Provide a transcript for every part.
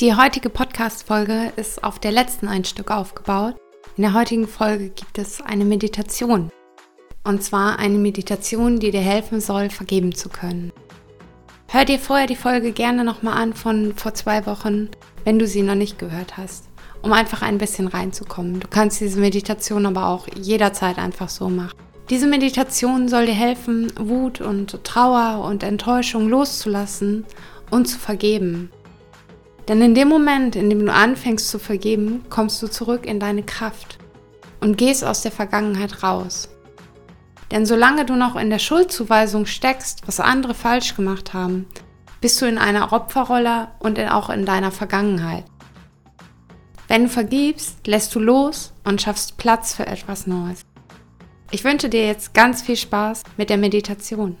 Die heutige Podcast-Folge ist auf der letzten ein Stück aufgebaut. In der heutigen Folge gibt es eine Meditation. Und zwar eine Meditation, die dir helfen soll, vergeben zu können. Hör dir vorher die Folge gerne nochmal an von vor zwei Wochen, wenn du sie noch nicht gehört hast, um einfach ein bisschen reinzukommen. Du kannst diese Meditation aber auch jederzeit einfach so machen. Diese Meditation soll dir helfen, Wut und Trauer und Enttäuschung loszulassen und zu vergeben. Denn in dem Moment, in dem du anfängst zu vergeben, kommst du zurück in deine Kraft und gehst aus der Vergangenheit raus. Denn solange du noch in der Schuldzuweisung steckst, was andere falsch gemacht haben, bist du in einer Opferrolle und auch in deiner Vergangenheit. Wenn du vergibst, lässt du los und schaffst Platz für etwas Neues. Ich wünsche dir jetzt ganz viel Spaß mit der Meditation.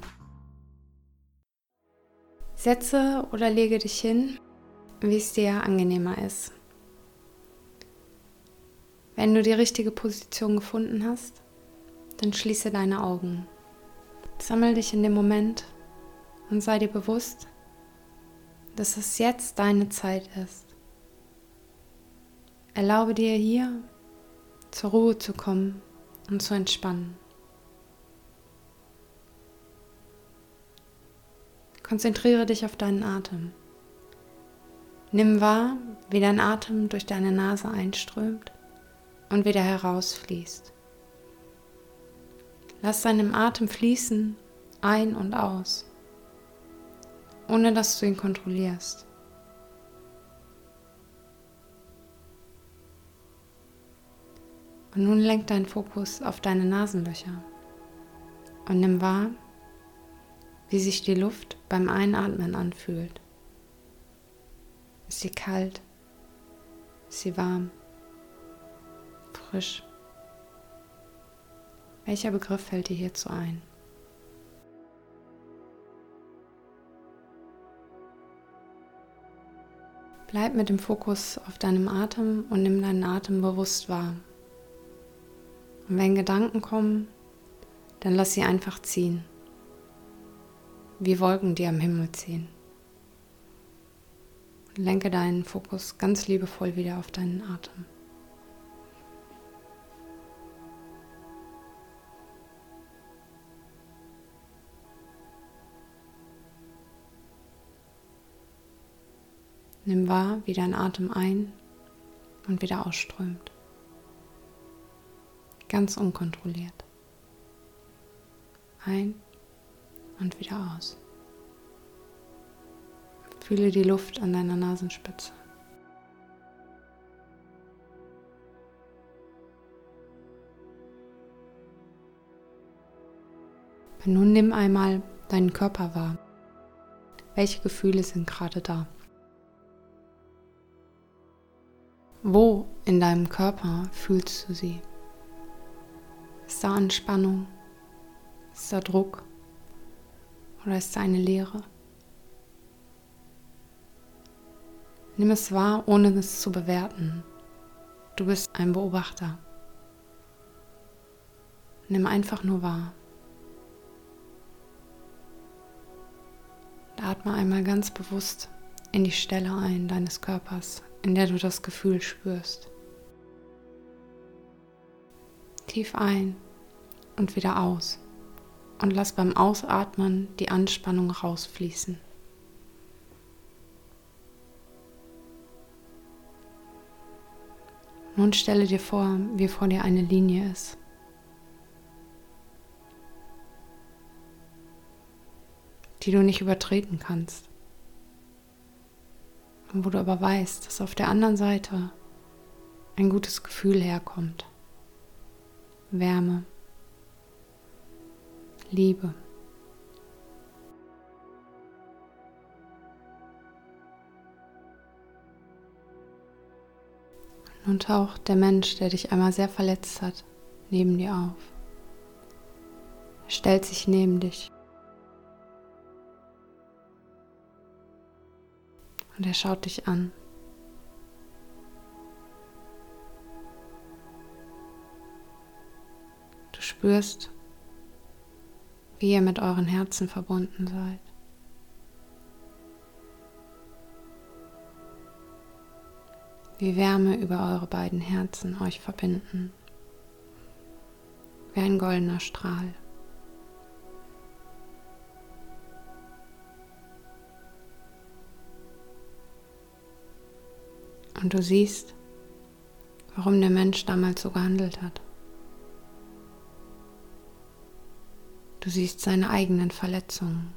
Setze oder lege dich hin wie es dir angenehmer ist. Wenn du die richtige Position gefunden hast, dann schließe deine Augen. Sammel dich in dem Moment und sei dir bewusst, dass es jetzt deine Zeit ist. Erlaube dir hier zur Ruhe zu kommen und zu entspannen. Konzentriere dich auf deinen Atem. Nimm wahr, wie dein Atem durch deine Nase einströmt und wieder herausfließt. Lass deinem Atem fließen ein und aus, ohne dass du ihn kontrollierst. Und nun lenk deinen Fokus auf deine Nasenlöcher und nimm wahr, wie sich die Luft beim Einatmen anfühlt. Ist sie kalt? Ist sie warm? Frisch? Welcher Begriff fällt dir hierzu ein? Bleib mit dem Fokus auf deinem Atem und nimm deinen Atem bewusst wahr. Und wenn Gedanken kommen, dann lass sie einfach ziehen, wie Wolken, die am Himmel ziehen. Lenke deinen Fokus ganz liebevoll wieder auf deinen Atem. Nimm wahr, wie dein Atem ein und wieder ausströmt. Ganz unkontrolliert. Ein und wieder aus. Fühle die Luft an deiner Nasenspitze. Nun nimm einmal deinen Körper wahr. Welche Gefühle sind gerade da? Wo in deinem Körper fühlst du sie? Ist da Anspannung? Ist da Druck? Oder ist da eine Leere? Nimm es wahr, ohne es zu bewerten. Du bist ein Beobachter. Nimm einfach nur wahr. Und atme einmal ganz bewusst in die Stelle ein deines Körpers, in der du das Gefühl spürst. Tief ein und wieder aus. Und lass beim Ausatmen die Anspannung rausfließen. Nun stelle dir vor, wie vor dir eine Linie ist. die du nicht übertreten kannst. Und wo du aber weißt, dass auf der anderen Seite ein gutes Gefühl herkommt. Wärme, Liebe. Nun taucht der Mensch, der dich einmal sehr verletzt hat, neben dir auf. Er stellt sich neben dich. Und er schaut dich an. Du spürst, wie ihr mit euren Herzen verbunden seid. Wie Wärme über eure beiden Herzen euch verbinden, wie ein goldener Strahl. Und du siehst, warum der Mensch damals so gehandelt hat. Du siehst seine eigenen Verletzungen.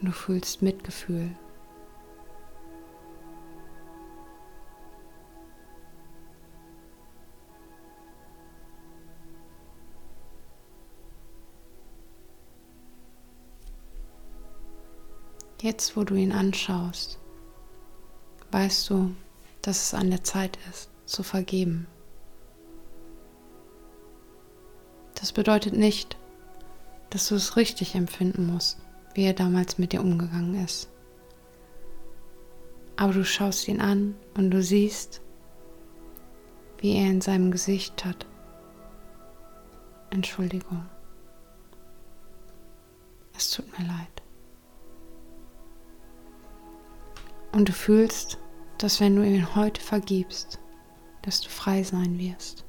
Und du fühlst Mitgefühl. Jetzt, wo du ihn anschaust, weißt du, dass es an der Zeit ist, zu vergeben. Das bedeutet nicht, dass du es richtig empfinden musst, wie er damals mit dir umgegangen ist. Aber du schaust ihn an und du siehst, wie er in seinem Gesicht hat. Entschuldigung. Es tut mir leid. Und du fühlst, dass wenn du ihn heute vergibst, dass du frei sein wirst.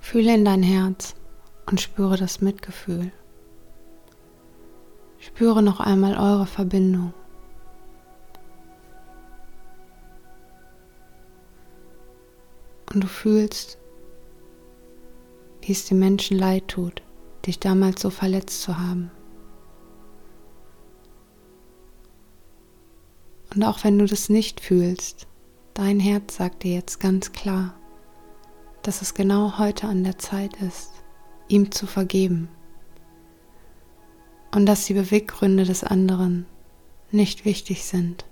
Fühle in dein Herz und spüre das Mitgefühl. Spüre noch einmal eure Verbindung. Und du fühlst, wie es den Menschen leid tut, dich damals so verletzt zu haben. Und auch wenn du das nicht fühlst, dein Herz sagt dir jetzt ganz klar, dass es genau heute an der Zeit ist, ihm zu vergeben und dass die Beweggründe des anderen nicht wichtig sind,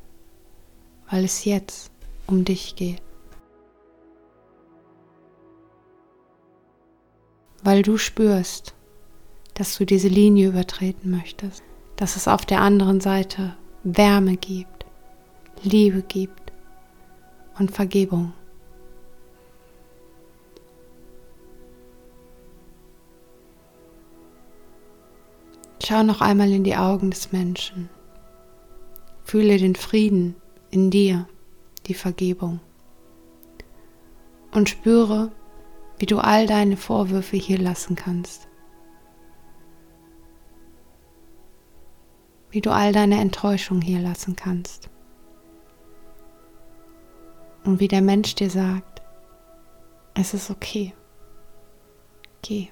weil es jetzt um dich geht. Weil du spürst, dass du diese Linie übertreten möchtest, dass es auf der anderen Seite Wärme gibt, Liebe gibt und Vergebung. Schau noch einmal in die Augen des Menschen. Fühle den Frieden in dir, die Vergebung. Und spüre, wie du all deine Vorwürfe hier lassen kannst. Wie du all deine Enttäuschung hier lassen kannst. Und wie der Mensch dir sagt, es ist okay. Geh.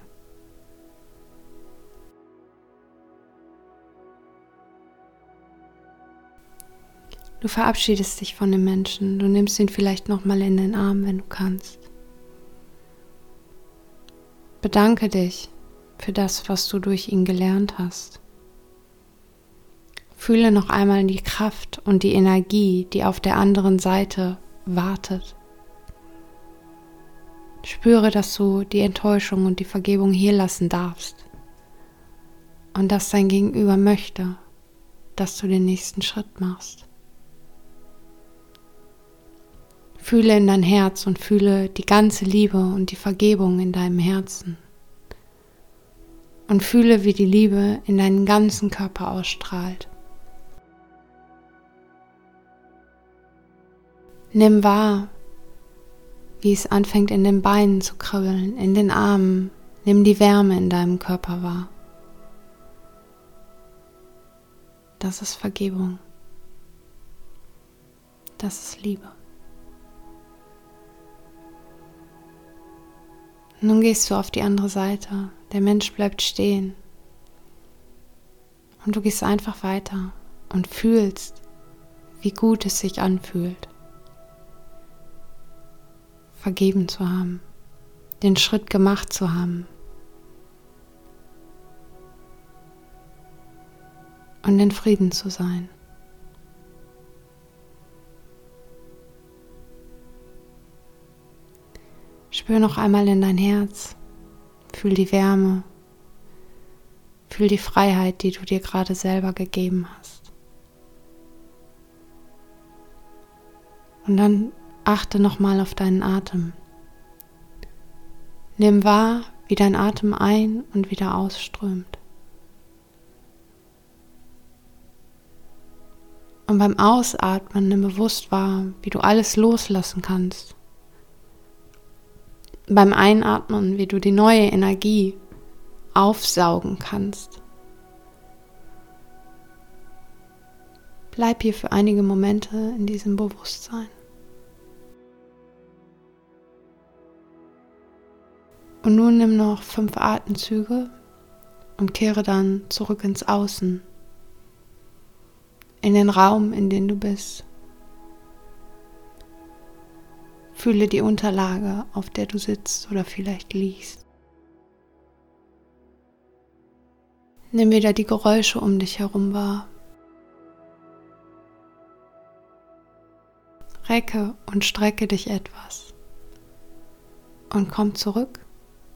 Du verabschiedest dich von dem Menschen, du nimmst ihn vielleicht nochmal in den Arm, wenn du kannst. Bedanke dich für das, was du durch ihn gelernt hast. Fühle noch einmal die Kraft und die Energie, die auf der anderen Seite wartet. Spüre, dass du die Enttäuschung und die Vergebung hier lassen darfst und dass dein Gegenüber möchte, dass du den nächsten Schritt machst. Fühle in dein Herz und fühle die ganze Liebe und die Vergebung in deinem Herzen. Und fühle, wie die Liebe in deinen ganzen Körper ausstrahlt. Nimm wahr, wie es anfängt in den Beinen zu kribbeln, in den Armen. Nimm die Wärme in deinem Körper wahr. Das ist Vergebung. Das ist Liebe. Nun gehst du auf die andere Seite. Der Mensch bleibt stehen. Und du gehst einfach weiter und fühlst, wie gut es sich anfühlt, vergeben zu haben, den Schritt gemacht zu haben. Und in Frieden zu sein. Spür noch einmal in dein Herz. Fühl die Wärme. Fühl die Freiheit, die du dir gerade selber gegeben hast. Und dann achte noch mal auf deinen Atem. Nimm wahr, wie dein Atem ein und wieder ausströmt. Und beim Ausatmen nimm bewusst wahr, wie du alles loslassen kannst. Beim Einatmen, wie du die neue Energie aufsaugen kannst. Bleib hier für einige Momente in diesem Bewusstsein. Und nun nimm noch fünf Atemzüge und kehre dann zurück ins Außen, in den Raum, in dem du bist. Fühle die Unterlage, auf der du sitzt oder vielleicht liegst. Nimm wieder die Geräusche um dich herum wahr. Recke und strecke dich etwas und komm zurück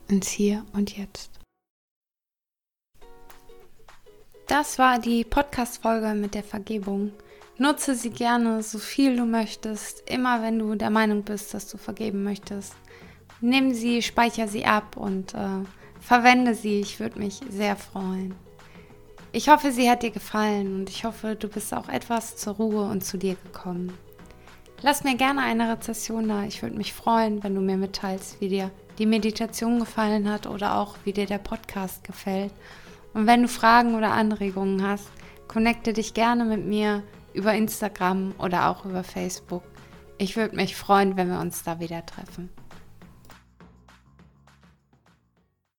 ins Hier und Jetzt. Das war die Podcast-Folge mit der Vergebung. Nutze sie gerne so viel du möchtest, immer wenn du der Meinung bist, dass du vergeben möchtest. Nimm sie, speicher sie ab und äh, verwende sie. Ich würde mich sehr freuen. Ich hoffe, sie hat dir gefallen und ich hoffe, du bist auch etwas zur Ruhe und zu dir gekommen. Lass mir gerne eine Rezession da. Ich würde mich freuen, wenn du mir mitteilst, wie dir die Meditation gefallen hat oder auch wie dir der Podcast gefällt. Und wenn du Fragen oder Anregungen hast, connecte dich gerne mit mir über Instagram oder auch über Facebook. Ich würde mich freuen, wenn wir uns da wieder treffen.